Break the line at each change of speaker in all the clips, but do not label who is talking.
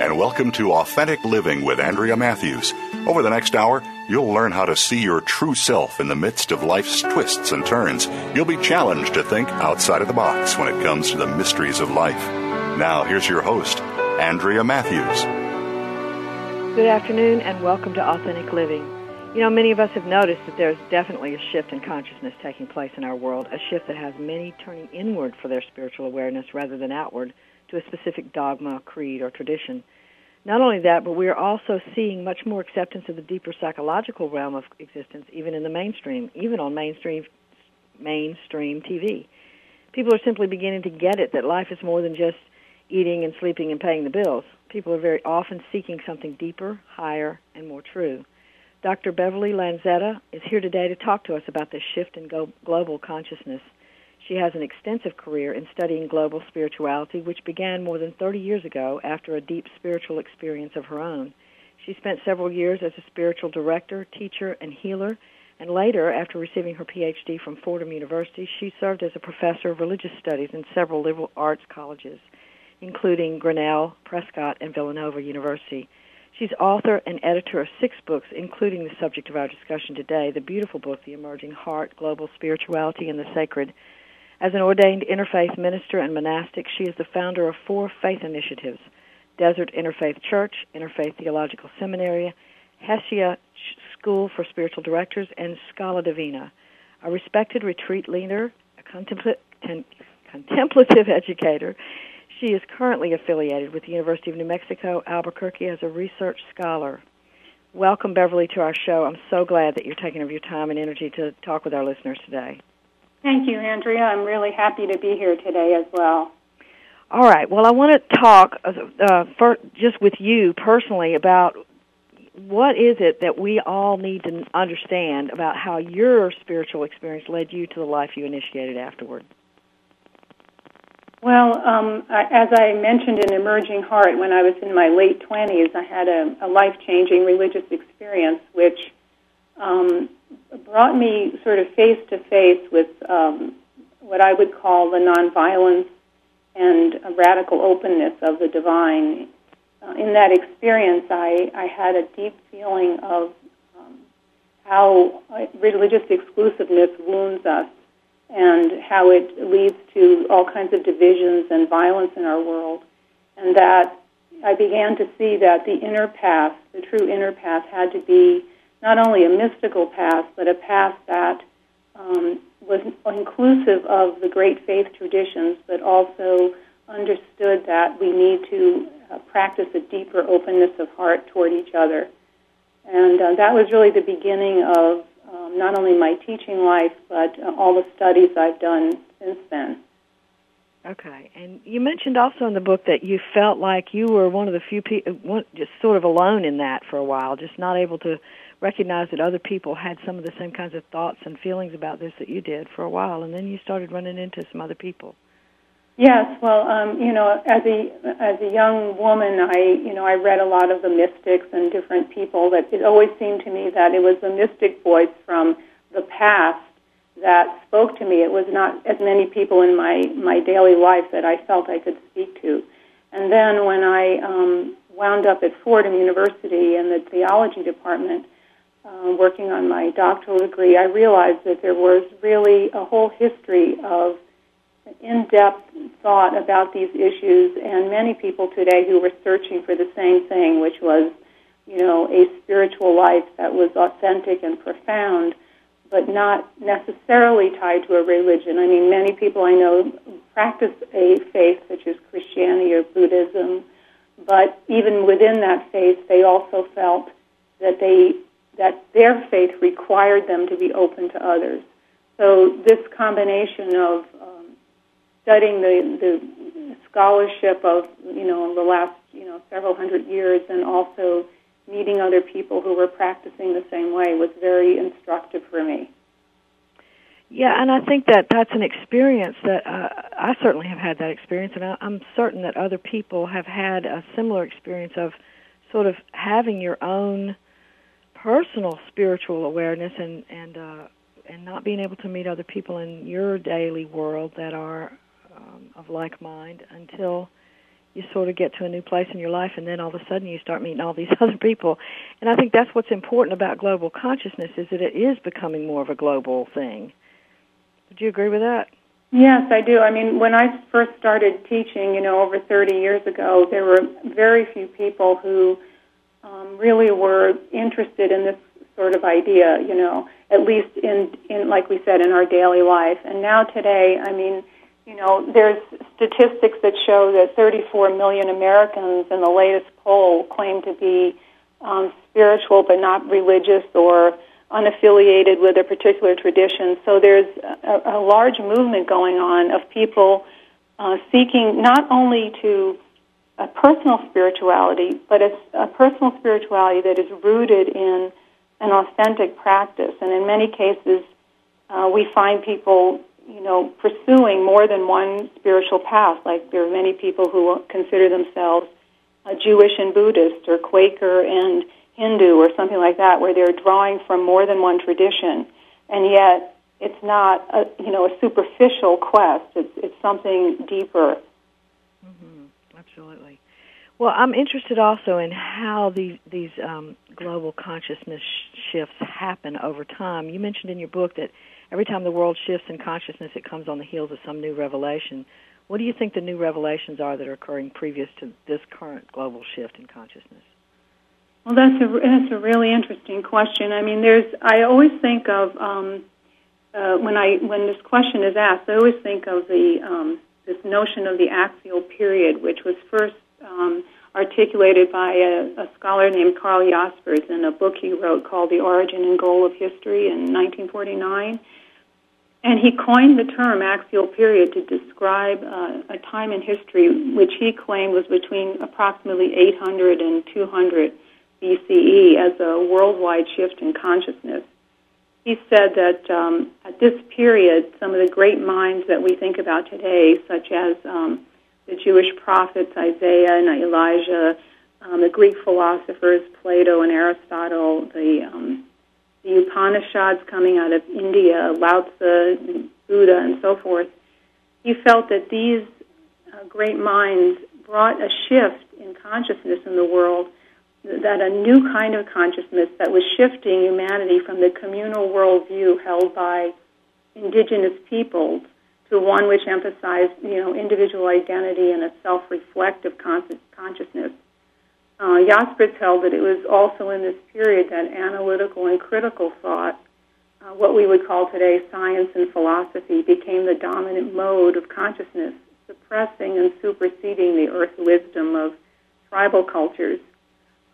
and welcome to Authentic Living with Andrea Matthews. Over the next hour, you'll learn how to see your true self in the midst of life's twists and turns. You'll be challenged to think outside of the box when it comes to the mysteries of life. Now, here's your host, Andrea Matthews.
Good afternoon, and welcome to Authentic Living. You know, many of us have noticed that there's definitely a shift in consciousness taking place in our world, a shift that has many turning inward for their spiritual awareness rather than outward to a specific dogma, creed, or tradition. Not only that, but we are also seeing much more acceptance of the deeper psychological realm of existence, even in the mainstream, even on mainstream mainstream TV. People are simply beginning to get it that life is more than just eating and sleeping and paying the bills. People are very often seeking something deeper, higher, and more true. Dr. Beverly Lanzetta is here today to talk to us about this shift in global consciousness. She has an extensive career in studying global spirituality, which began more than 30 years ago after a deep spiritual experience of her own. She spent several years as a spiritual director, teacher, and healer, and later, after receiving her PhD from Fordham University, she served as a professor of religious studies in several liberal arts colleges, including Grinnell, Prescott, and Villanova University. She's author and editor of six books, including the subject of our discussion today, the beautiful book, The Emerging Heart, Global Spirituality and the Sacred, as an ordained interfaith minister and monastic, she is the founder of four faith initiatives Desert Interfaith Church, Interfaith Theological Seminary, Hesychia School for Spiritual Directors, and Scala Divina. A respected retreat leader, a contempl- contemplative educator, she is currently affiliated with the University of New Mexico, Albuquerque, as a research scholar. Welcome, Beverly, to our show. I'm so glad that you're taking of your time and energy to talk with our listeners today.
Thank you, Andrea. I'm really happy to be here today as well.
All right. Well, I want to talk uh, for, just with you personally about what is it that we all need to understand about how your spiritual experience led you to the life you initiated afterward.
Well, um, as I mentioned in Emerging Heart, when I was in my late 20s, I had a, a life changing religious experience which um, brought me sort of face to face with um, what I would call the nonviolence and radical openness of the divine. Uh, in that experience, I, I had a deep feeling of um, how religious exclusiveness wounds us and how it leads to all kinds of divisions and violence in our world. And that I began to see that the inner path, the true inner path, had to be not only a mystical path, but a path that um, was inclusive of the great faith traditions, but also understood that we need to uh, practice a deeper openness of heart toward each other. And uh, that was really the beginning of um, not only my teaching life, but uh, all the studies I've done since then.
Okay, and you mentioned also in the book that you felt like you were one of the few people, just sort of alone in that for a while, just not able to recognize that other people had some of the same kinds of thoughts and feelings about this that you did for a while, and then you started running into some other people.
Yes, well, um, you know, as a as a young woman, I you know I read a lot of the mystics and different people. That it always seemed to me that it was the mystic voice from the past that spoke to me. It was not as many people in my my daily life that I felt I could speak to. And then when I um, wound up at Fordham University in the theology department, uh, working on my doctoral degree, I realized that there was really a whole history of in-depth thought about these issues, and many people today who were searching for the same thing, which was, you know, a spiritual life that was authentic and profound, but not necessarily tied to a religion. I mean, many people I know practice a faith such as Christianity or Buddhism, but even within that faith, they also felt that they that their faith required them to be open to others. So this combination of um, studying the, the scholarship of you know the last you know several hundred years and also meeting other people who were practicing the same way was very instructive for me.
Yeah, and I think that that's an experience that uh, I certainly have had that experience, and I, I'm certain that other people have had a similar experience of sort of having your own personal spiritual awareness and and uh, and not being able to meet other people in your daily world that are um, of like mind until you sort of get to a new place in your life and then all of a sudden you start meeting all these other people. And i think that's what's important about global consciousness is that it is becoming more of a global thing. Would you agree with that?
Yes i do. I mean when i first started teaching you know over 30 years ago there were very few people who um, really were interested in this sort of idea you know at least in in like we said in our daily life and now today i mean you know, there's statistics that show that 34 million Americans in the latest poll claim to be um, spiritual but not religious or unaffiliated with a particular tradition. So there's a, a large movement going on of people uh, seeking not only to a personal spirituality, but a, a personal spirituality that is rooted in an authentic practice. And in many cases, uh, we find people you know, pursuing more than one spiritual path. Like there are many people who consider themselves a Jewish and Buddhist, or Quaker and Hindu, or something like that, where they're drawing from more than one tradition, and yet it's not a you know a superficial quest. It's it's something deeper.
Mm-hmm. Well, I'm interested also in how these these um, global consciousness sh- shifts happen over time. You mentioned in your book that every time the world shifts in consciousness, it comes on the heels of some new revelation. What do you think the new revelations are that are occurring previous to this current global shift in consciousness?
Well, that's a that's a really interesting question. I mean, there's I always think of um, uh, when I when this question is asked, I always think of the um, this notion of the axial period, which was first um, articulated by a, a scholar named Karl Jaspers in a book he wrote called The Origin and Goal of History in 1949 and he coined the term axial period to describe uh, a time in history which he claimed was between approximately 800 and 200 BCE as a worldwide shift in consciousness. He said that um, at this period, some of the great minds that we think about today, such as um, the Jewish prophets Isaiah and Elijah, um, the Greek philosophers Plato and Aristotle, the um, the Upanishads coming out of India, Lao Tzu, and Buddha, and so forth, he felt that these uh, great minds brought a shift in consciousness in the world, that a new kind of consciousness that was shifting humanity from the communal worldview held by indigenous peoples to one which emphasized, you know, individual identity and a self-reflective consciousness uh, Jaspers held that it was also in this period that analytical and critical thought, uh, what we would call today science and philosophy, became the dominant mode of consciousness, suppressing and superseding the earth wisdom of tribal cultures.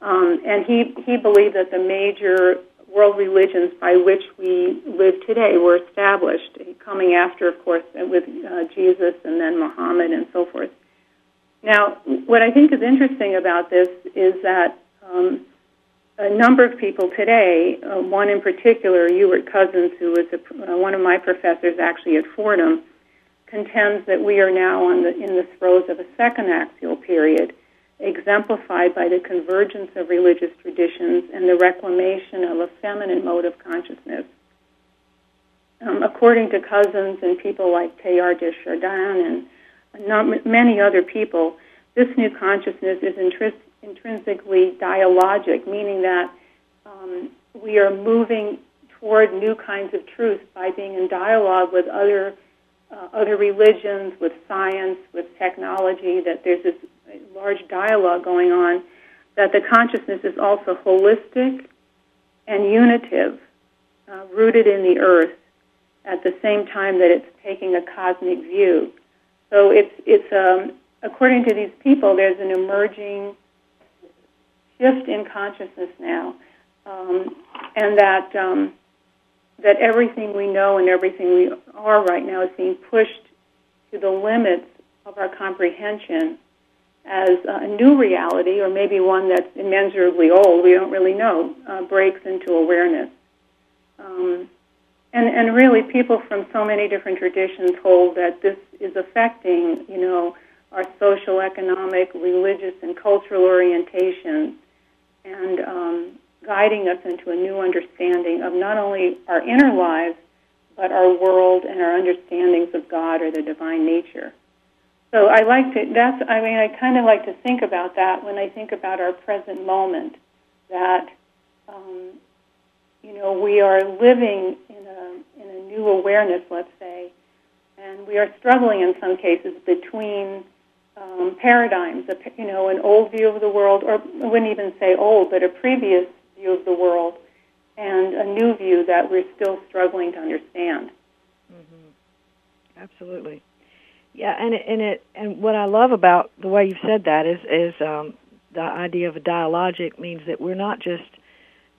Um, and he, he believed that the major world religions by which we live today were established, coming after, of course, with uh, Jesus and then Muhammad and so forth. Now, what I think is interesting about this is that um, a number of people today, uh, one in particular, Ewert Cousins, who was a, uh, one of my professors actually at Fordham, contends that we are now the, in the throes of a second axial period, exemplified by the convergence of religious traditions and the reclamation of a feminine mode of consciousness. Um, according to Cousins and people like Teilhard de Chardin and not many other people, this new consciousness is intris- intrinsically dialogic, meaning that um, we are moving toward new kinds of truth by being in dialogue with other uh, other religions, with science, with technology. That there's this large dialogue going on. That the consciousness is also holistic and unitive, uh, rooted in the earth at the same time that it's taking a cosmic view. So it's it's um, according to these people, there's an emerging shift in consciousness now, um, and that um, that everything we know and everything we are right now is being pushed to the limits of our comprehension as a new reality, or maybe one that's immeasurably old. We don't really know. Uh, breaks into awareness. Um, and, and really, people from so many different traditions hold that this is affecting, you know, our social, economic, religious, and cultural orientations, and um, guiding us into a new understanding of not only our inner lives, but our world and our understandings of God or the divine nature. So I like to. That's. I mean, I kind of like to think about that when I think about our present moment. That um, you know, we are living in a, in a new awareness, let's say, and we are struggling in some cases between um, paradigms, a, you know, an old view of the world, or I wouldn't even say old, but a previous view of the world, and a new view that we're still struggling to understand.
Mm-hmm. Absolutely. Yeah, and it, and it and what I love about the way you've said that is is um, the idea of a dialogic means that we're not just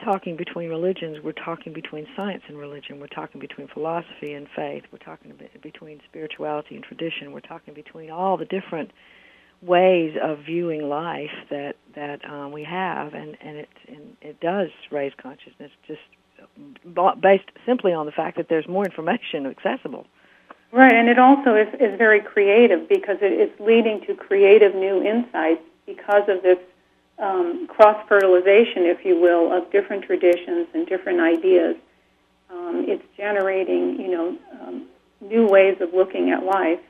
talking between religions, we're talking between science and religion, we're talking between philosophy and faith, we're talking between spirituality and tradition, we're talking between all the different ways of viewing life that that um, we have, and and it and it does raise consciousness just based simply on the fact that there's more information accessible.
Right, and it also is, is very creative because it is leading to creative new insights because of this um, cross fertilization, if you will, of different traditions and different ideas. Um, it's generating, you know, um, new ways of looking at life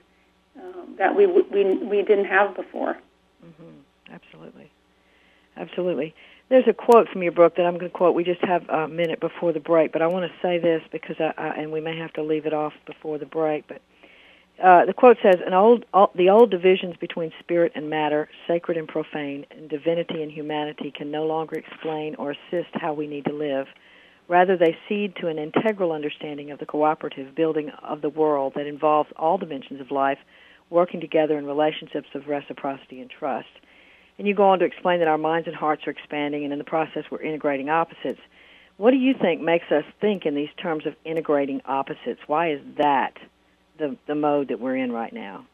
um, that we, we we didn't have before.
Mm-hmm. Absolutely, absolutely. There's a quote from your book that I'm going to quote. We just have a minute before the break, but I want to say this because I, I and we may have to leave it off before the break, but uh, the quote says, "An old, all, the old divisions between spirit and matter, sacred and profane, and divinity and humanity can no longer explain or assist how we need to live. Rather, they cede to an integral understanding of the cooperative building of the world that involves all dimensions of life working together in relationships of reciprocity and trust." And you go on to explain that our minds and hearts are expanding, and in the process, we're integrating opposites. What do you think makes us think in these terms of integrating opposites? Why is that? the the mode that we're in right now?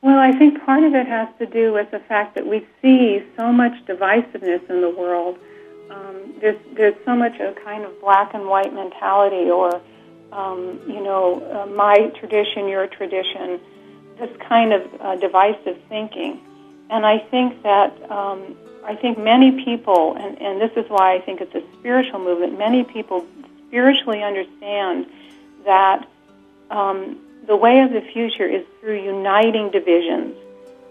Well, I think part of it has to do with the fact that we see so much divisiveness in the world. Um, there's there's so much of a kind of black and white mentality, or um, you know, uh, my tradition, your tradition, this kind of uh, divisive thinking. And I think that um, I think many people, and, and this is why I think it's a spiritual movement. Many people spiritually understand that um, the way of the future is through uniting divisions,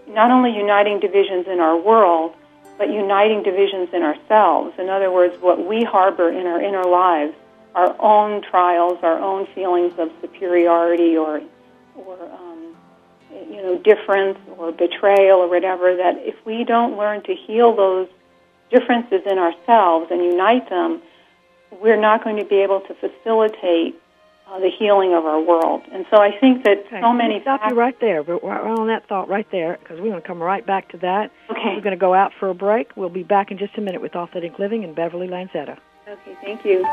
not only uniting divisions in our world, but uniting divisions in ourselves. In other words, what we harbor in our inner lives, our own trials, our own feelings of superiority or, or um, you know, difference or betrayal or whatever, that if we don't learn to heal those differences in ourselves and unite them, we're not going to be able to facilitate uh, the healing of our world. And so I think that
okay.
so many.
Stop you right there. We're, we're on that thought right there because we're going to come right back to that.
Okay.
We're going to go out for a break. We'll be back in just a minute with Authentic Living and Beverly Lanzetta.
Okay, thank you.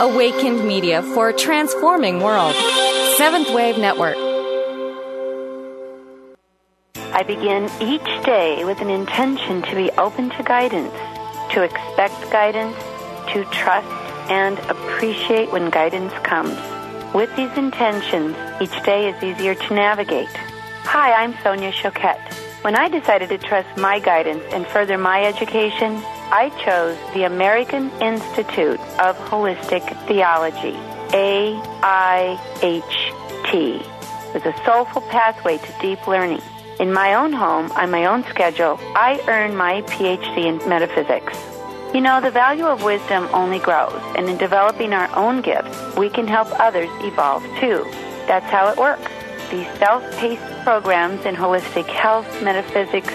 Awakened Media for a transforming world. Seventh Wave Network.
I begin each day with an intention to be open to guidance, to expect guidance, to trust and appreciate when guidance comes. With these intentions, each day is easier to navigate. Hi, I'm Sonia Choquette. When I decided to trust my guidance and further my education, I chose the American Institute of Holistic Theology, AIHT. It was a soulful pathway to deep learning. In my own home, on my own schedule, I earn my PhD in metaphysics. You know, the value of wisdom only grows, and in developing our own gifts, we can help others evolve too. That's how it works. these self paced programs in holistic health, metaphysics,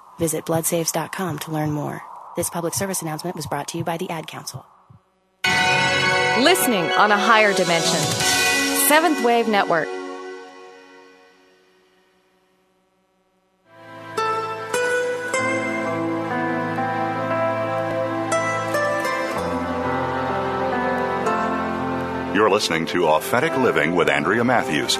Visit bloodsaves.com to learn more. This public service announcement was brought to you by the Ad Council.
Listening on a higher dimension. Seventh Wave Network.
You're listening to Authentic Living with Andrea Matthews.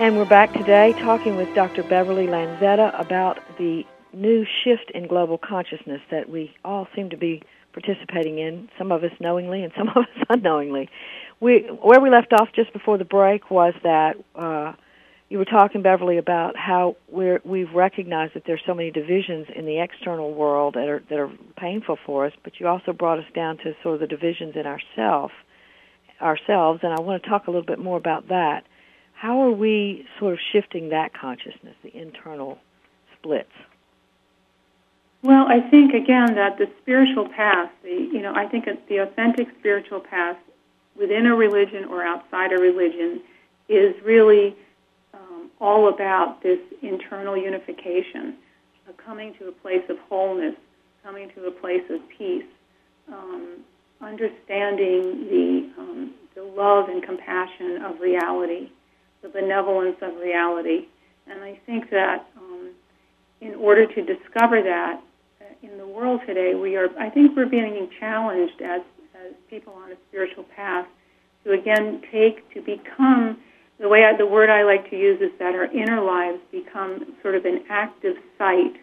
And we're back today talking with Dr. Beverly Lanzetta about the new shift in global consciousness that we all seem to be participating in, some of us knowingly and some of us unknowingly. We, where we left off just before the break was that uh, you were talking, Beverly, about how we're, we've recognized that there's so many divisions in the external world that are that are painful for us, but you also brought us down to sort of the divisions in ourself, ourselves, and I want to talk a little bit more about that how are we sort of shifting that consciousness, the internal splits?
Well, I think again that the spiritual path, the you know, I think the authentic spiritual path within a religion or outside a religion is really um, all about this internal unification, uh, coming to a place of wholeness, coming to a place of peace, um, understanding the um, the love and compassion of reality the benevolence of reality. And I think that um, in order to discover that uh, in the world today, we are, I think we're being challenged as, as people on a spiritual path to again take, to become, the way I, the word I like to use is that our inner lives become sort of an active site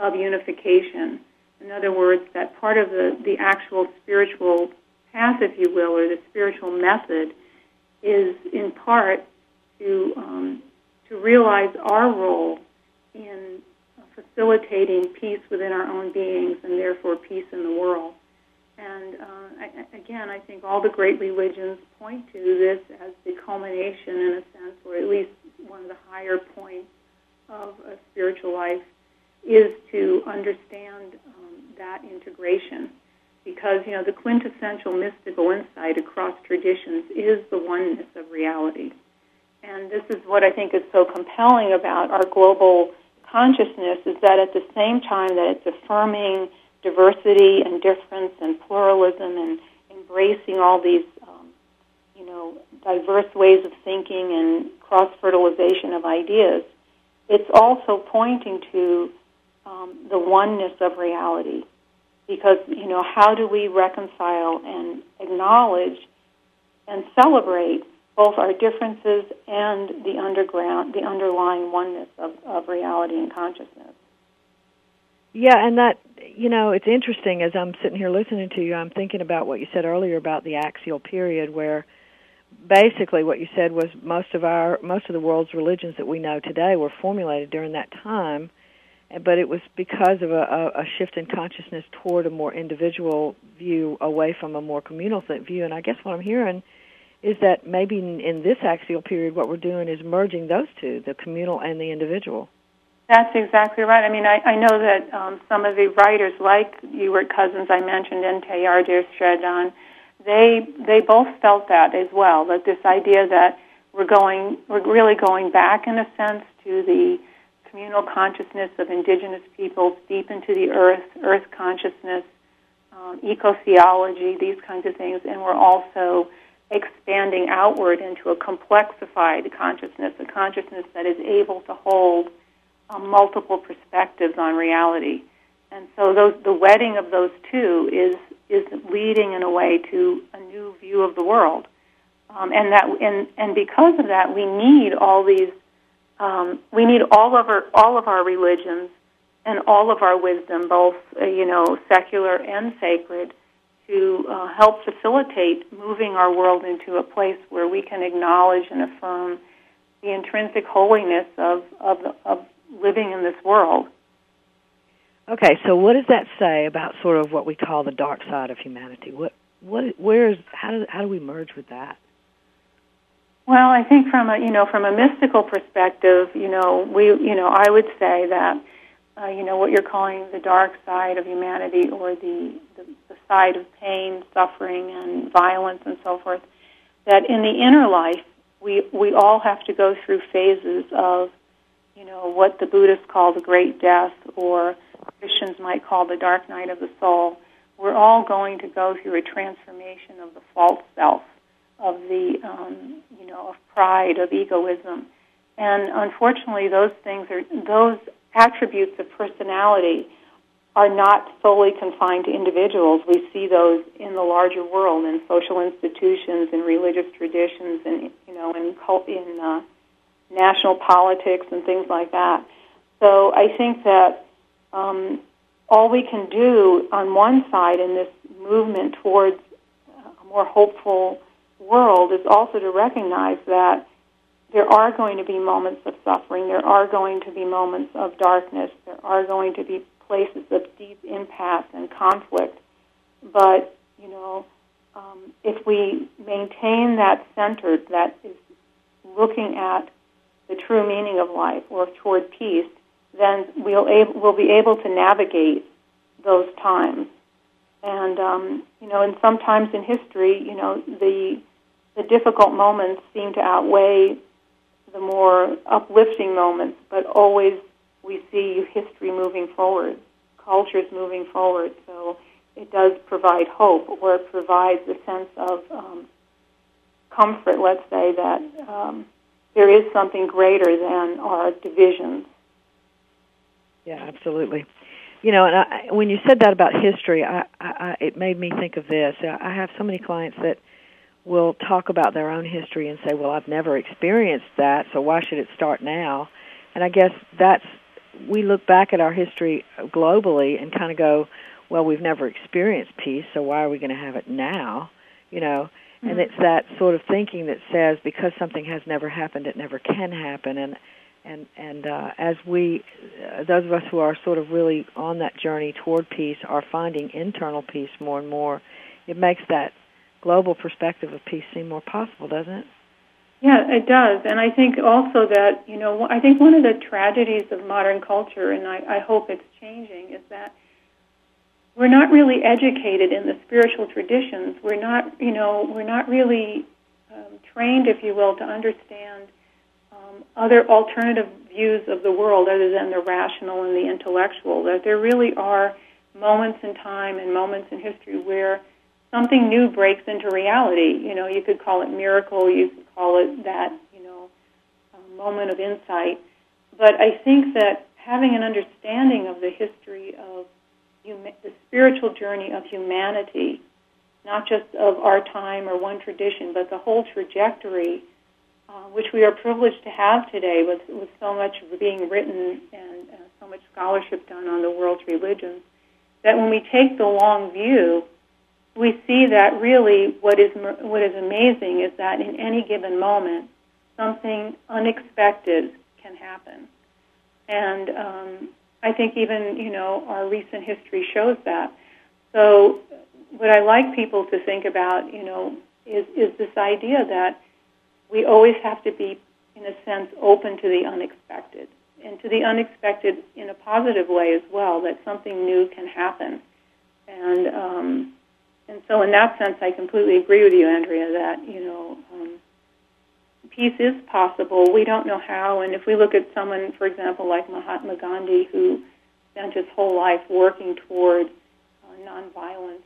of unification. In other words, that part of the, the actual spiritual path, if you will, or the spiritual method is in part to um, to realize our role in facilitating peace within our own beings and therefore peace in the world. And uh, I, again, I think all the great religions point to this as the culmination, in a sense, or at least one of the higher points of a spiritual life, is to understand um, that integration. Because you know the quintessential mystical insight across traditions is the oneness of reality. And this is what I think is so compelling about our global consciousness is that at the same time that it's affirming diversity and difference and pluralism and embracing all these, um, you know, diverse ways of thinking and cross fertilization of ideas, it's also pointing to um, the oneness of reality. Because, you know, how do we reconcile and acknowledge and celebrate both our differences and the underground, the underlying oneness of, of reality and consciousness.
Yeah, and that you know, it's interesting as I'm sitting here listening to you, I'm thinking about what you said earlier about the axial period where basically what you said was most of our most of the world's religions that we know today were formulated during that time but it was because of a, a shift in consciousness toward a more individual view away from a more communal view and i guess what i'm hearing is that maybe in, in this axial period what we're doing is merging those two the communal and the individual
that's exactly right. I mean, I, I know that um, some of the writers, like Ewert Cousins, I mentioned, and Teilhard de they they both felt that as well. That this idea that we're going, we're really going back in a sense to the communal consciousness of indigenous peoples, deep into the earth, earth consciousness, um, eco-theology, these kinds of things, and we're also expanding outward into a complexified consciousness, a consciousness that is able to hold um, multiple perspectives on reality. And so those, the wedding of those two is, is leading in a way to a new view of the world. Um, and that and, and because of that, we need all these um, we need all of our all of our religions and all of our wisdom, both uh, you know secular and sacred, to uh, help facilitate moving our world into a place where we can acknowledge and affirm the intrinsic holiness of of, of living in this world.
Okay, so what does that say about sort of what we call the dark side of humanity? What, what, where is, how do, how do we merge with that?
Well, I think from a, you know, from a mystical perspective, you know, we, you know, I would say that, uh, you know, what you're calling the dark side of humanity or the, the, the side of pain, suffering, and violence and so forth, that in the inner life, we, we all have to go through phases of you know, what the Buddhists call the Great Death or Christians might call the Dark Night of the Soul. We're all going to go through a transformation of the false self, of the, um, you know, of pride, of egoism. And unfortunately, those things are, those attributes of personality are not solely confined to individuals. We see those in the larger world, in social institutions, in religious traditions, and you know, in cult, in uh, national politics and things like that. So I think that um, all we can do on one side in this movement towards a more hopeful world is also to recognize that there are going to be moments of suffering, there are going to be moments of darkness, there are going to be places of deep impasse and conflict. But, you know, um, if we maintain that center that is looking at the true meaning of life or toward peace, then we'll, ab- we'll be able to navigate those times. And um, you know, and sometimes in history, you know, the the difficult moments seem to outweigh the more uplifting moments, but always we see history moving forward, cultures moving forward. So it does provide hope, or it provides a sense of um, comfort. Let's say that um, there is something greater than our divisions.
Yeah, absolutely. You know, and I, when you said that about history, I, I, it made me think of this. I have so many clients that will talk about their own history and say, "Well, I've never experienced that, so why should it start now?" And I guess that's we look back at our history globally and kind of go, "Well, we've never experienced peace, so why are we going to have it now?" You know, Mm-hmm. And it's that sort of thinking that says because something has never happened, it never can happen. And and and uh, as we, uh, those of us who are sort of really on that journey toward peace, are finding internal peace more and more. It makes that global perspective of peace seem more possible, doesn't it?
Yeah, it does. And I think also that, you know, I think one of the tragedies of modern culture, and I, I hope it's changing, is that we're not really educated in the spiritual traditions. We're not, you know, we're not really um, trained, if you will, to understand um, other alternative views of the world other than the rational and the intellectual. That there really are moments in time and moments in history where something new breaks into reality. You know, you could call it miracle, you could call it that, you know, moment of insight. But I think that having an understanding of the history of the spiritual journey of humanity, not just of our time or one tradition, but the whole trajectory, uh, which we are privileged to have today with, with so much being written and uh, so much scholarship done on the world's religions, that when we take the long view, we see that really what is what is amazing is that in any given moment, something unexpected can happen, and um, I think even you know our recent history shows that. So, what I like people to think about, you know, is is this idea that we always have to be, in a sense, open to the unexpected, and to the unexpected in a positive way as well. That something new can happen, and um, and so in that sense, I completely agree with you, Andrea, that you know. Um, peace is possible. We don't know how, and if we look at someone, for example, like Mahatma Gandhi, who spent his whole life working toward uh, nonviolence,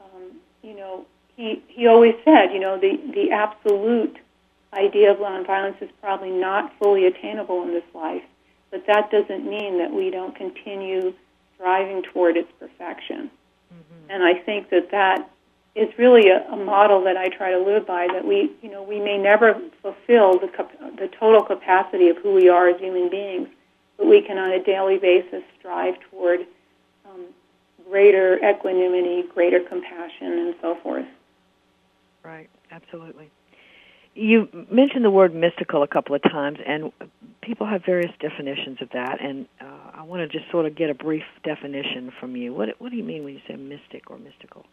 um, you know, he he always said, you know, the the absolute idea of nonviolence is probably not fully attainable in this life, but that doesn't mean that we don't continue striving toward its perfection. And I think that that is really a, a model that I try to live by. That we, you know, we may never fulfill the cap- the total capacity of who we are as human beings, but we can, on a daily basis, strive toward um, greater equanimity, greater compassion, and so forth.
Right. Absolutely. You mentioned the word mystical a couple of times, and people have various definitions of that. And uh, I want to just sort of get a brief definition from you. What What do you mean when you say mystic or mystical?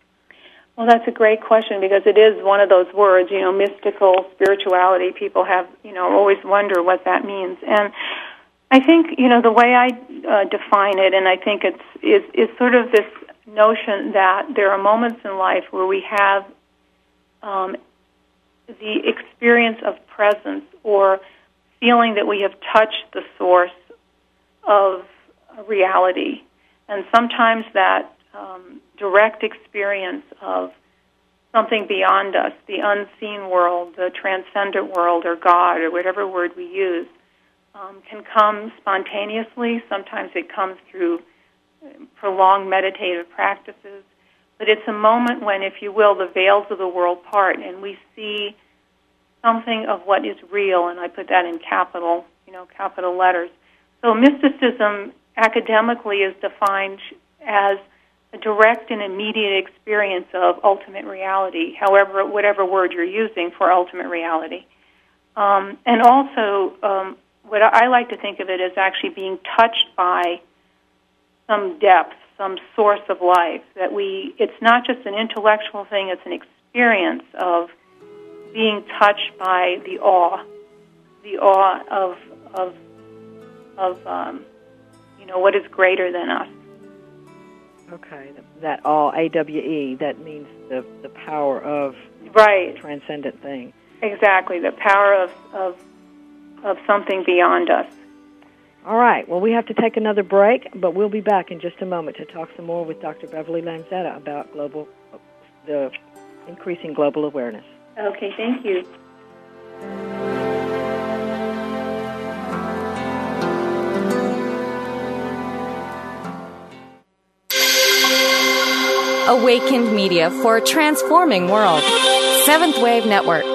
Well, that's a great question because it is one of those words, you know, mystical spirituality. People have, you know, always wonder what that means. And I think, you know, the way I uh, define it, and I think it's is is sort of this notion that there are moments in life where we have um, the experience of presence or feeling that we have touched the source of reality, and sometimes that um, direct experience of something beyond us, the unseen world, the transcendent world, or God, or whatever word we use, um, can come spontaneously. Sometimes it comes through prolonged meditative practices. But it's a moment when, if you will, the veils of the world part and we see something of what is real, and I put that in capital, you know, capital letters. So mysticism academically is defined as a direct and immediate experience of ultimate reality, however, whatever word you're using for ultimate reality. Um, and also, um, what I like to think of it as actually being touched by some depth, some source of life. That we, it's not just an intellectual thing; it's an experience of being touched by the awe, the awe of of of um, you know what is greater than us.
Okay, that all A W E that means the the power of
right
transcendent thing.
Exactly, the power of of of something beyond us.
All right. Well, we have to take another break, but we'll be back in just a moment to talk some more with Dr. Beverly Lanzetta about global the increasing global awareness.
Okay, thank you.
Awakened Media for a transforming world. Seventh Wave Network.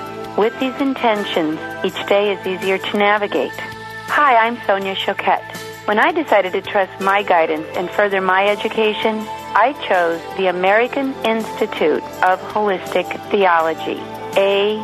With these intentions, each day is easier to navigate. Hi, I'm Sonia Choquette. When I decided to trust my guidance and further my education, I chose the American Institute of Holistic Theology, AIHT,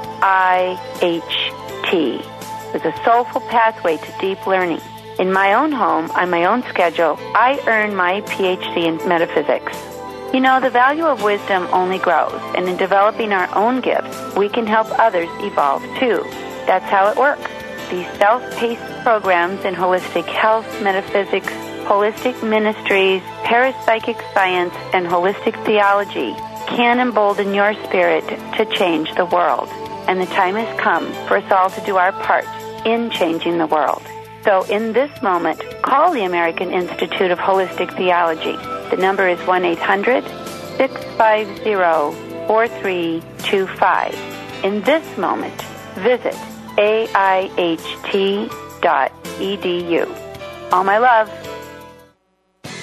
with a soulful pathway to deep learning. In my own home, on my own schedule, I earned my PhD in metaphysics. You know, the value of wisdom only grows, and in developing our own gifts, we can help others evolve too. That's how it works. These self paced programs in holistic health, metaphysics, holistic ministries, parapsychic science, and holistic theology can embolden your spirit to change the world. And the time has come for us all to do our part in changing the world. So in this moment, call the American Institute of Holistic Theology. The number is 1 800 650 4325. In this moment, visit aiht.edu. All my love.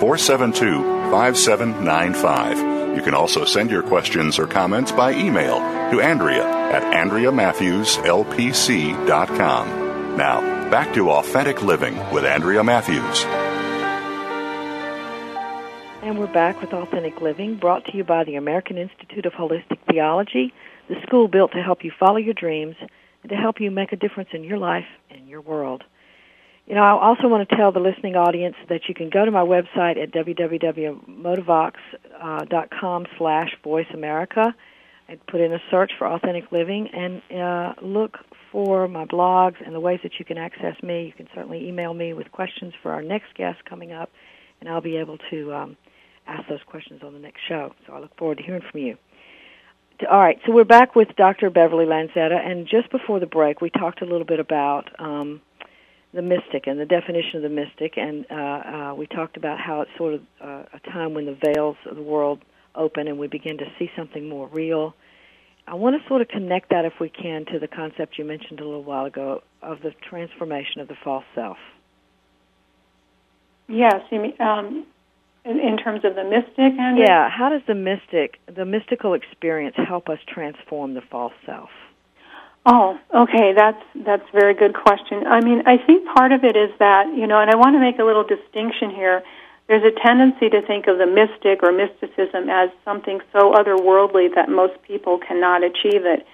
472 5795. You can also send your questions or comments by email to Andrea at AndreaMatthewsLPC.com. Now, back to Authentic Living with Andrea Matthews.
And we're back with Authentic Living, brought to you by the American Institute of Holistic Theology, the school built to help you follow your dreams and to help you make a difference in your life and your world. You know, I also want to tell the listening audience that you can go to my website at www.motivox.com slash voice America and put in a search for Authentic Living and uh, look for my blogs and the ways that you can access me. You can certainly email me with questions for our next guest coming up, and I'll be able to um, ask those questions on the next show. So I look forward to hearing from you. All right, so we're back with Dr. Beverly Lanzetta, and just before the break, we talked a little bit about um, the mystic and the definition of the mystic, and uh, uh, we talked about how it's sort of uh, a time when the veils of the world open and we begin to see something more real. I want to sort of connect that, if we can, to the concept you mentioned a little while ago of the transformation of the false self.
Yes, you mean, um, in, in terms of the mystic, Andrea?
Yeah, how does the mystic, the mystical experience, help us transform the false self?
Oh, okay. That's that's a very good question. I mean, I think part of it is that you know, and I want to make a little distinction here. There's a tendency to think of the mystic or mysticism as something so otherworldly that most people cannot achieve it.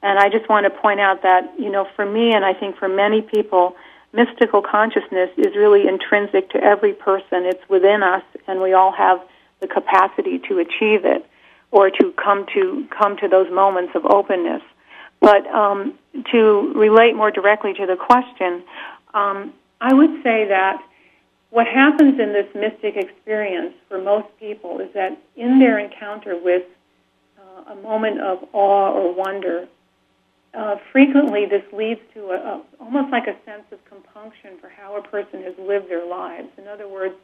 And I just want to point out that you know, for me, and I think for many people, mystical consciousness is really intrinsic to every person. It's within us, and we all have the capacity to achieve it or to come to come to those moments of openness. But um, to relate more directly to the question, um, I would say that what happens in this mystic experience for most people is that in their encounter with uh, a moment of awe or wonder, uh, frequently this leads to a, a, almost like a sense of compunction for how a person has lived their lives. In other words,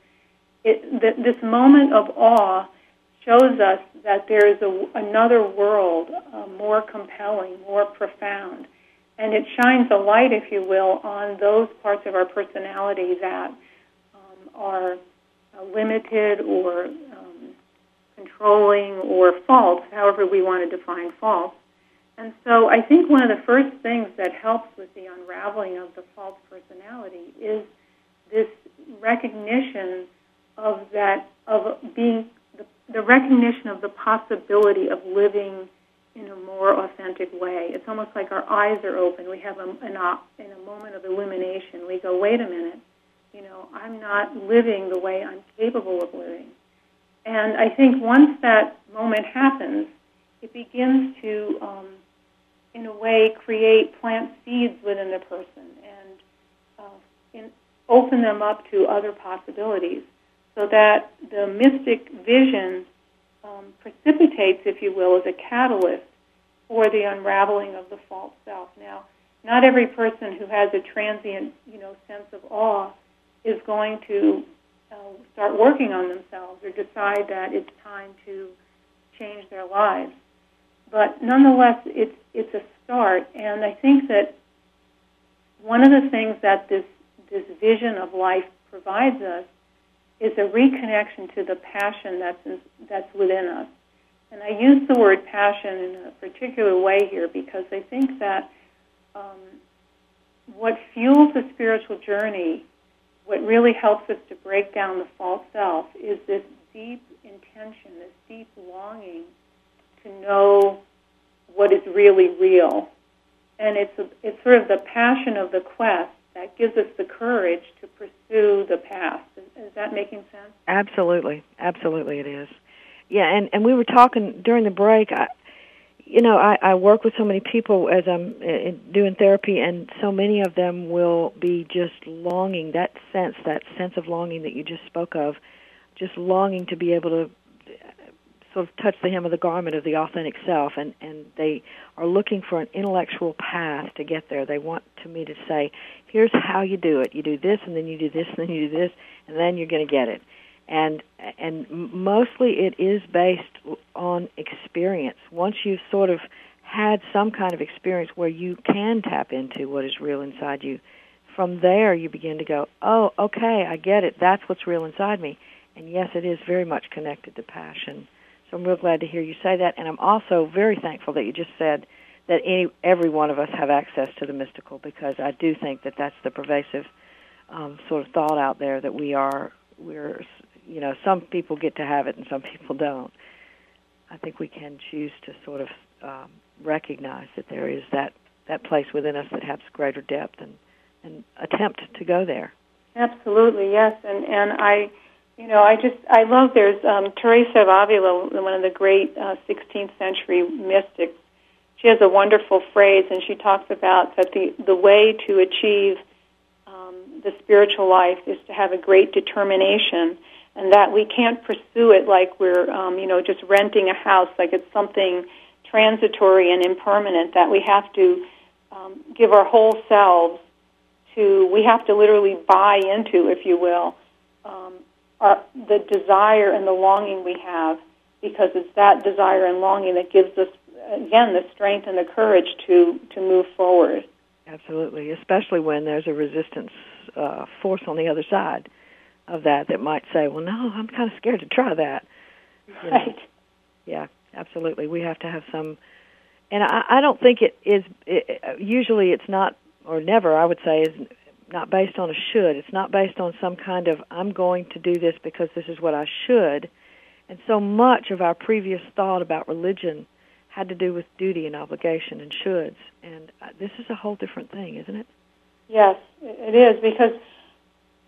it, th- this moment of awe shows us that there is a, another world uh, more compelling, more profound. And it shines a light, if you will, on those parts of our personality that um, are uh, limited or um, controlling or false, however we want to define false. And so I think one of the first things that helps with the unraveling of the false personality is this recognition of that of being the the recognition of the possibility of living in a more authentic way. It's almost like our eyes are open. We have a, an, in a moment of illumination. We go, wait a minute, you know, I'm not living the way I'm capable of living. And I think once that moment happens, it begins to, um, in a way, create plant seeds within the person and uh, in, open them up to other possibilities so that the mystic vision um, precipitates, if you will, as a catalyst for the unraveling of the false self. Now, not every person who has a transient, you know, sense of awe is going to uh, start working on themselves or decide that it's time to change their lives. But nonetheless, it's it's a start, and I think that one of the things that this this vision of life provides us is a reconnection to the passion that's in, that's within us. And I use the word passion in a particular way here because I think that um, what fuels the spiritual journey, what really helps us to break down the false self, is this deep intention, this deep longing to know what is really real. And it's, a, it's sort of the passion of the quest that gives us the courage to pursue the past. Is, that making sense?
Absolutely, absolutely, it is. Yeah, and and we were talking during the break. I, you know, I, I work with so many people as I'm uh, doing therapy, and so many of them will be just longing that sense, that sense of longing that you just spoke of, just longing to be able to sort of touch the hem of the garment of the authentic self and and they are looking for an intellectual path to get there. They want to me to say here's how you do it. You do this and then you do this and then you do this and then you're going to get it. And and mostly it is based on experience. Once you've sort of had some kind of experience where you can tap into what is real inside you from there you begin to go oh okay i get it. That's what's real inside me. And yes it is very much connected to passion so I'm real glad to hear you say that, and I'm also very thankful that you just said that any, every one of us have access to the mystical because I do think that that's the pervasive um, sort of thought out there that we are we're you know some people get to have it and some people don't. I think we can choose to sort of um, recognize that there is that that place within us that has greater depth and and attempt to go there.
Absolutely, yes, and and I you know, I just I love there's um, Teresa of Avila, one of the great uh, 16th century mystics. She has a wonderful phrase, and she talks about that the the way to achieve um, the spiritual life is to have a great determination, and that we can't pursue it like we're um, you know just renting a house, like it's something transitory and impermanent. That we have to um, give our whole selves to. We have to literally buy into, if you will. Um, our, the desire and the longing we have, because it's that desire and longing that gives us, again, the strength and the courage to, to move forward.
Absolutely, especially when there's a resistance uh, force on the other side of that that might say, well, no, I'm kind of scared to try that.
You right. Know?
Yeah, absolutely. We have to have some, and I, I don't think it is, it, usually it's not, or never, I would say, is not based on a should. It's not based on some kind of I'm going to do this because this is what I should. And so much of our previous thought about religion had to do with duty and obligation and shoulds. And uh, this is a whole different thing, isn't it?
Yes, it is because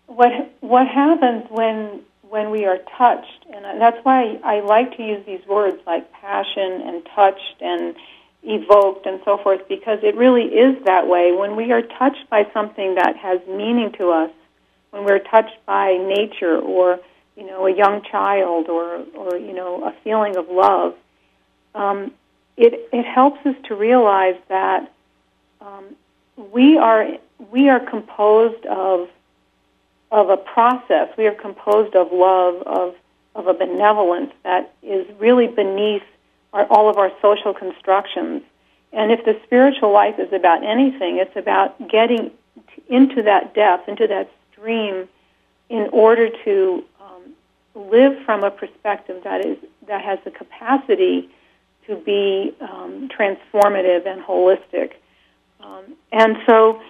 what what happens when when we are touched, and that's why I like to use these words like passion and touched and evoked and so forth because it really is that way. When we are touched by something that has meaning to us, when we're touched by nature or you know a young child or or you know a feeling of love, um, it it helps us to realize that um, we are we are composed of of a process. We are composed of love of of a benevolence that is really beneath our, all of our social constructions. And if the spiritual life is about anything, it's about getting into that depth, into that stream, in order to um, live from a perspective that is that has the capacity to be um, transformative and holistic. Um, and so,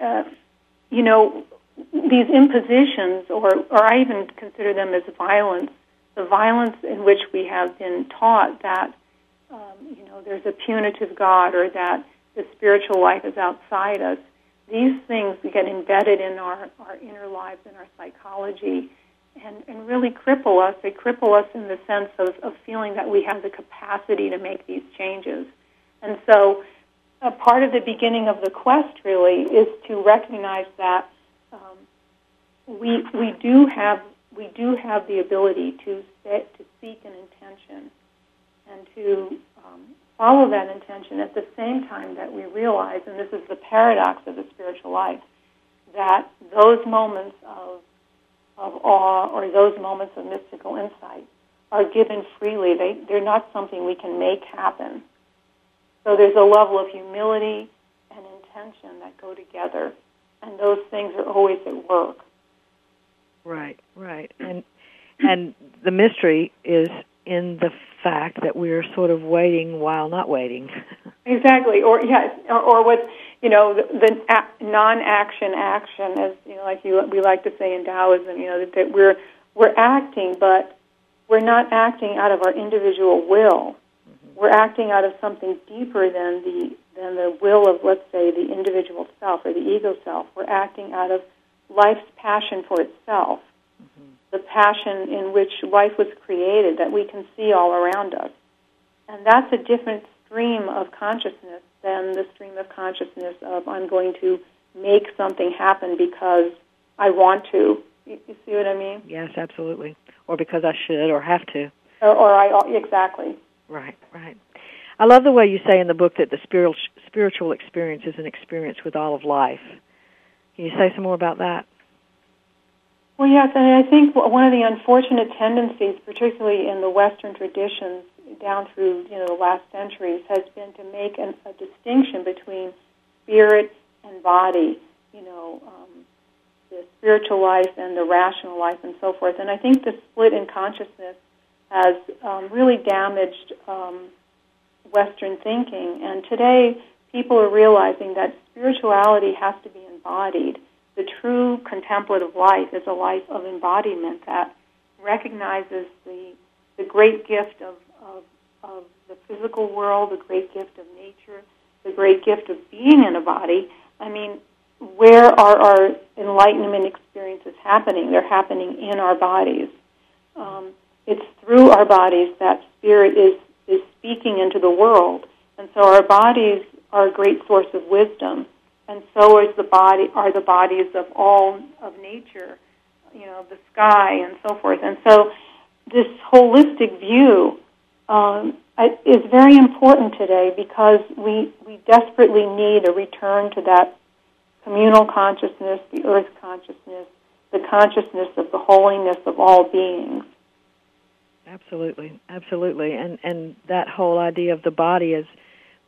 uh, you know, these impositions, or or I even consider them as violence, the violence in which we have been taught that um, you know, there's a punitive God or that the spiritual life is outside us. These things get embedded in our, our inner lives and our psychology and, and really cripple us. They cripple us in the sense of, of feeling that we have the capacity to make these changes. And so, a part of the beginning of the quest really is to recognize that um, we we do have we do have the ability to set, to seek an intention and to um, follow that intention at the same time that we realize, and this is the paradox of the spiritual life, that those moments of, of awe or those moments of mystical insight are given freely. They, they're not something we can make happen. So there's a level of humility and intention that go together, and those things are always at work.
Right, right. And and the mystery is in the fact that we're sort of waiting while not waiting.
Exactly, or yes, or, or what you know, the, the a- non-action action, as you know, like you we like to say in Taoism, you know, that, that we're we're acting, but we're not acting out of our individual will. Mm-hmm. We're acting out of something deeper than the than the will of, let's say, the individual self or the ego self. We're acting out of life's passion for itself, mm-hmm. The passion in which life was created that we can see all around us, and that's a different stream of consciousness than the stream of consciousness of I'm going to make something happen because I want to. You, you see what I mean?
Yes, absolutely. Or because I should or have to.
Or, or I exactly.
Right, right. I love the way you say in the book that the spiritual spiritual experience is an experience with all of life. Can you say some more about that?
Well, yes, and I think one of the unfortunate tendencies, particularly in the Western traditions, down through you know the last centuries has been to make an, a distinction between spirit and body. You know, um, the spiritual life and the rational life, and so forth. And I think the split in consciousness has um, really damaged um, Western thinking. And today, people are realizing that spirituality has to be embodied. The true contemplative life is a life of embodiment that recognizes the the great gift of of, of the physical world, the great gift of nature, the great gift of being in a body. I mean, where are our enlightenment experiences happening? They're happening in our bodies. Um, it's through our bodies that spirit is is speaking into the world, and so our bodies are a great source of wisdom, and so is the body are the bodies of all of nature, you know, the sky and so forth. And so, this holistic view um, is very important today because we, we desperately need a return to that communal consciousness, the earth consciousness, the consciousness of the holiness of all beings.
Absolutely, absolutely, and and that whole idea of the body as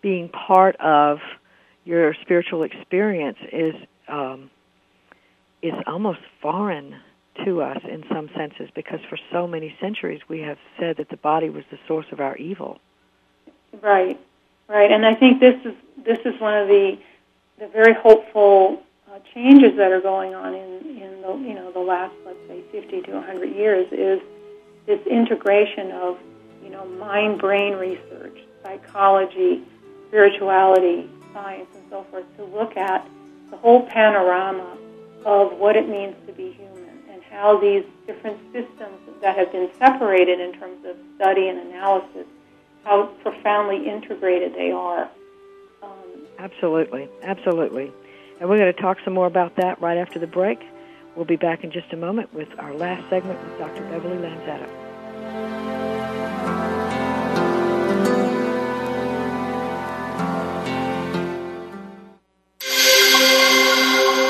being part of your spiritual experience is um, is almost foreign to us in some senses because for so many centuries we have said that the body was the source of our evil.
Right, right, and I think this is this is one of the the very hopeful uh, changes that are going on in in the you know the last let's say 50 to 100 years is this integration of you know mind brain research, psychology, spirituality, science, and so forth to look at the whole panorama of what it means to be human and how these different systems that have been separated in terms of study and analysis, how profoundly integrated they are. Um,
absolutely, absolutely. And we're going to talk some more about that right after the break. We'll be back in just a moment with our last segment with Dr. Beverly Lanzetta.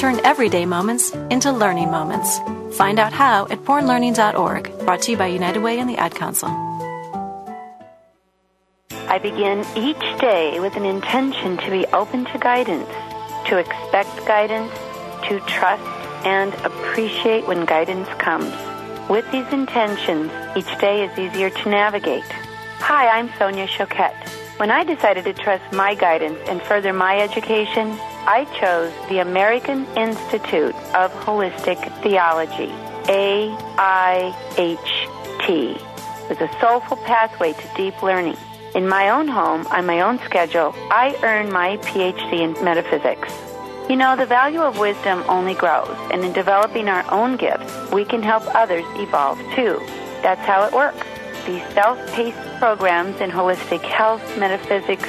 Turn everyday moments into learning moments. Find out how at bornlearning.org. Brought to you by United Way and the Ad Council.
I begin each day with an intention to be open to guidance, to expect guidance, to trust and appreciate when guidance comes. With these intentions, each day is easier to navigate. Hi, I'm Sonia Choquette. When I decided to trust my guidance and further my education, I chose the American Institute of Holistic Theology, AIHT, with a soulful pathway to deep learning. In my own home, on my own schedule, I earned my PhD in metaphysics. You know, the value of wisdom only grows, and in developing our own gifts, we can help others evolve too. That's how it works. These self paced programs in holistic health, metaphysics,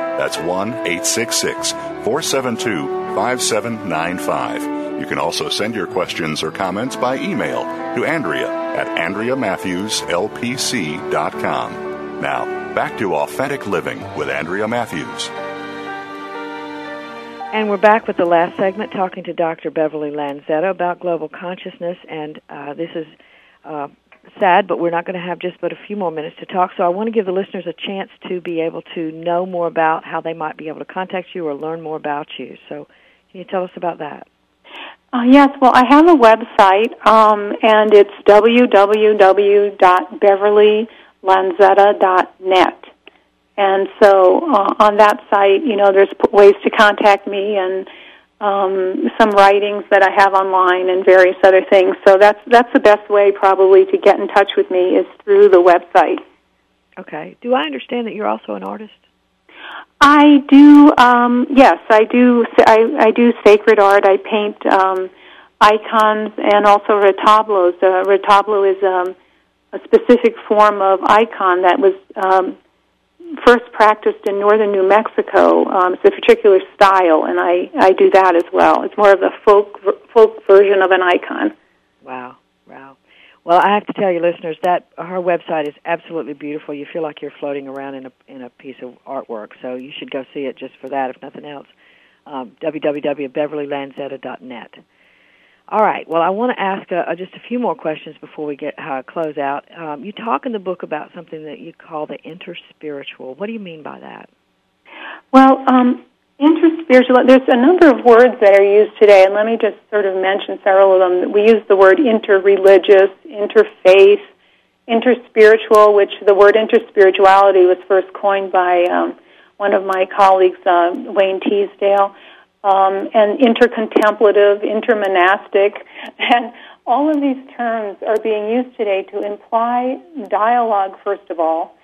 That's 1 866 472 5795. You can also send your questions or comments by email to Andrea at AndreaMatthewsLPC.com. Now, back to Authentic Living with Andrea Matthews.
And we're back with the last segment talking to Dr. Beverly Lanzetta about global consciousness. And uh, this is uh, sad, but we're not going to have just but a few more minutes to talk. So I want to give the listeners a chance to be able to know more about how they might be able to contact you or learn more about you. So can you tell us about that?
Uh, yes, well, I have a website, um, and it's www.beverlylanzetta.net. And so uh, on that site, you know, there's ways to contact me and um, some writings that I have online and various other things. So that's that's the best way probably to get in touch with me is through the website.
Okay. Do I understand that you're also an artist?
I do. Um, yes, I do. I, I do sacred art. I paint um, icons and also retablos. Uh, retablo is um, a specific form of icon that was um, first practiced in northern New Mexico. Um, it's a particular style, and I, I do that as well. It's more of a folk folk version of an icon.
Wow, wow. Well, I have to tell you, listeners, that her website is absolutely beautiful. You feel like you're floating around in a in a piece of artwork, so you should go see it just for that, if nothing else. Um, www.beverlylanzetta.net. All right. Well, I want to ask uh, just a few more questions before we get uh, close out. Um, you talk in the book about something that you call the interspiritual. What do you mean by that?
Well, um, interspiritual. There's a number of words that are used today, and let me just sort of mention several of them. We use the word interreligious, interfaith, interspiritual, which the word interspirituality was first coined by um, one of my colleagues, uh, Wayne Teasdale um, and intercontemplative, intermonastic, and all of these terms are being used today to imply dialogue, first of all,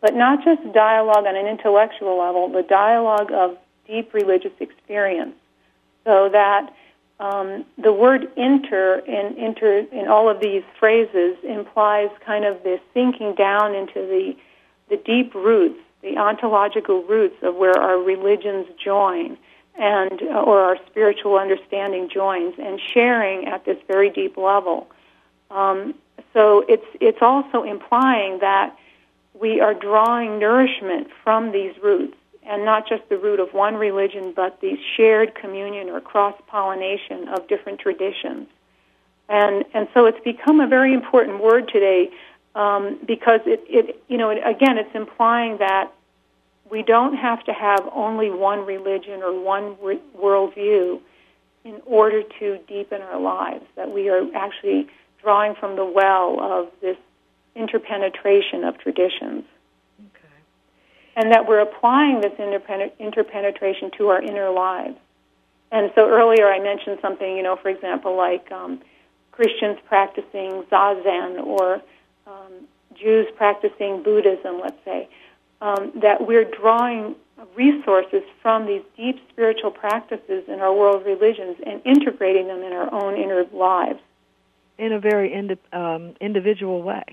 but not just dialogue on an intellectual level, but dialogue of deep religious experience. So that um, the word inter in, inter in all of these phrases implies kind of this sinking down into the, the deep roots, the ontological roots of where our religions join and uh, or our spiritual understanding joins and sharing at this very deep level. Um, so it's it's also implying that we are drawing nourishment from these roots, and not just the root of one religion, but the shared communion or cross pollination of different traditions. And and so it's become a very important word today um, because it, it you know it, again it's implying that we don't have to have only one religion or one re- worldview in order to deepen our lives. That we are actually drawing from the well of this interpenetration of traditions. Okay. And that we're applying this interpenetration to our inner lives. And so earlier I mentioned something, you know, for example, like um, Christians practicing Zazen or um, Jews practicing Buddhism, let's say um, that we're drawing resources from these deep spiritual practices in our world religions and integrating them in our own inner lives.
In a very indi- um, individual way.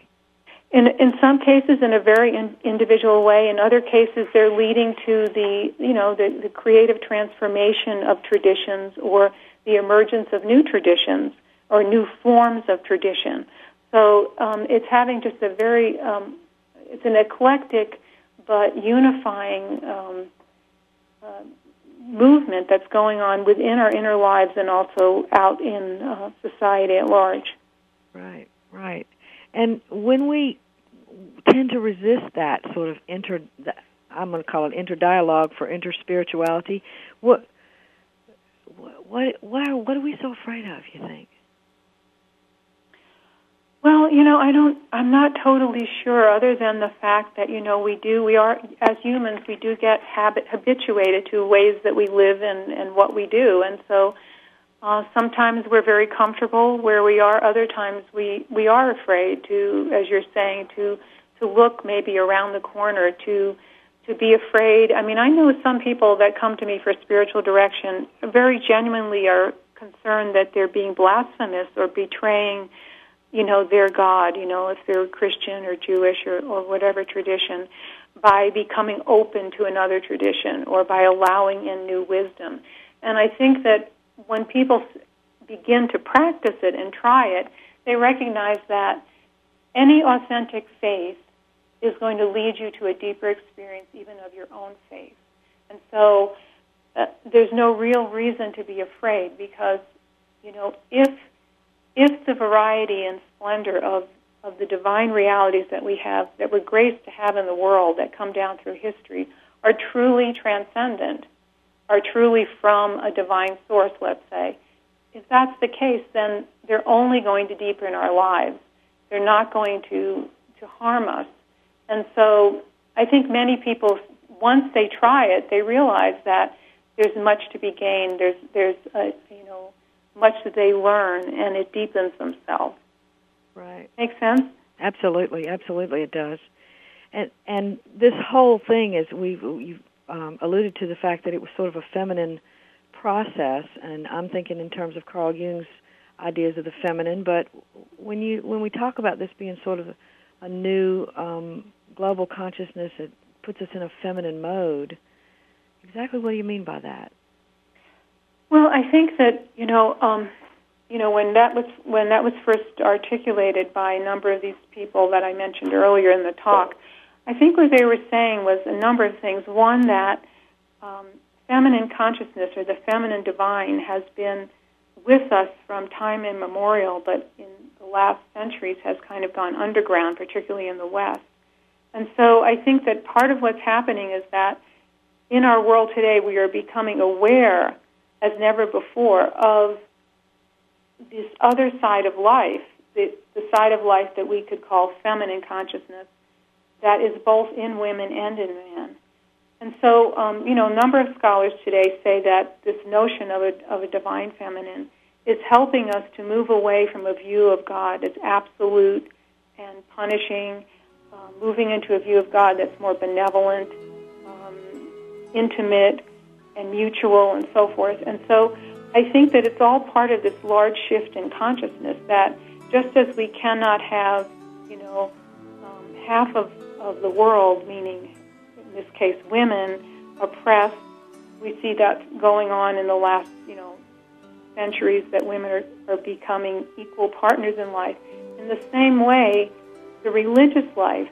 In, in some cases, in a very in, individual way. In other cases, they're leading to the, you know, the, the creative transformation of traditions or the emergence of new traditions or new forms of tradition. So um, it's having just a very, um, it's an eclectic but unifying um, uh, movement that's going on within our inner lives and also out in uh, society at large.
Right, right. And when we tend to resist that sort of inter, I'm going to call it inter dialogue for interspirituality, what, what, what, what are we so afraid of? You think?
Well, you know, I don't. I'm not totally sure. Other than the fact that you know we do, we are as humans, we do get habit habituated to ways that we live and and what we do, and so uh, sometimes we're very comfortable where we are. Other times we we are afraid to, as you're saying, to to look maybe around the corner to to be afraid. I mean, I know some people that come to me for spiritual direction very genuinely are concerned that they're being blasphemous or betraying you know, their God, you know, if they're Christian or Jewish or, or whatever tradition, by becoming open to another tradition or by allowing in new wisdom. And I think that when people begin to practice it and try it, they recognize that any authentic faith is going to lead you to a deeper experience even of your own faith. And so uh, there's no real reason to be afraid because, you know, if if the variety and splendor of, of the divine realities that we have, that we're graced to have in the world, that come down through history, are truly transcendent, are truly from a divine source, let's say, if that's the case, then they're only going to deepen our lives. They're not going to, to harm us. And so I think many people, once they try it, they realize that there's much to be gained. There's, there's a, you know, much that they learn, and it deepens themselves.
Right.
Make sense?
Absolutely, absolutely, it does. And and this whole thing is we've you um, alluded to the fact that it was sort of a feminine process, and I'm thinking in terms of Carl Jung's ideas of the feminine. But when you when we talk about this being sort of a, a new um, global consciousness that puts us in a feminine mode, exactly what do you mean by that?
Well, I think that you know, um, you know, when that was when that was first articulated by a number of these people that I mentioned earlier in the talk, I think what they were saying was a number of things. One that um, feminine consciousness or the feminine divine has been with us from time immemorial, but in the last centuries has kind of gone underground, particularly in the West. And so I think that part of what's happening is that in our world today we are becoming aware as never before of this other side of life, the, the side of life that we could call feminine consciousness, that is both in women and in men. And so, um, you know, a number of scholars today say that this notion of a, of a divine feminine is helping us to move away from a view of God as absolute and punishing, uh, moving into a view of God that's more benevolent, um, intimate, and mutual, and so forth. And so I think that it's all part of this large shift in consciousness that just as we cannot have, you know, um, half of, of the world, meaning in this case women, oppressed, we see that going on in the last, you know, centuries that women are, are becoming equal partners in life. In the same way, the religious life,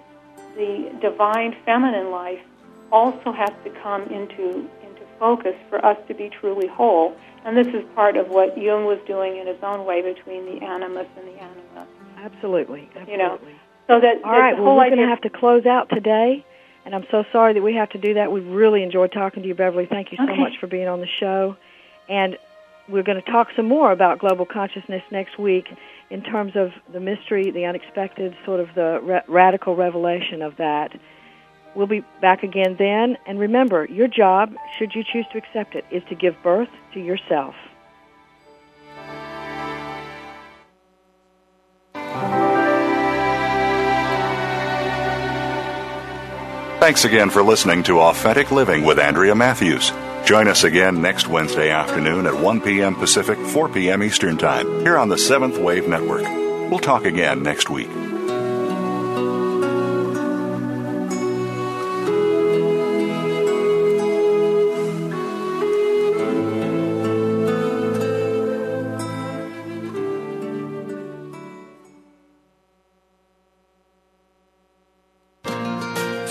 the divine feminine life, also has to come into into focus for us to be truly whole. And this is part of what Jung was doing in his own way between the animus and the anima.
Absolutely. Absolutely.
You know, so that
all right. Well, we're going
to
have to close out today, and I'm so sorry that we have to do that. We've really enjoyed talking to you, Beverly. Thank you so
Okay.
much for being on the show, and we're going to talk some more about global consciousness next week in terms of the mystery, the unexpected, sort of the ra- radical revelation of that. We'll be back again then. And remember, your job, should you choose to accept it, is to give birth to yourself.
Thanks again for listening to Authentic Living with Andrea Matthews. Join us again next Wednesday afternoon at 1 p.m. Pacific, 4 p.m. Eastern Time, here on the Seventh Wave Network. We'll talk again next week.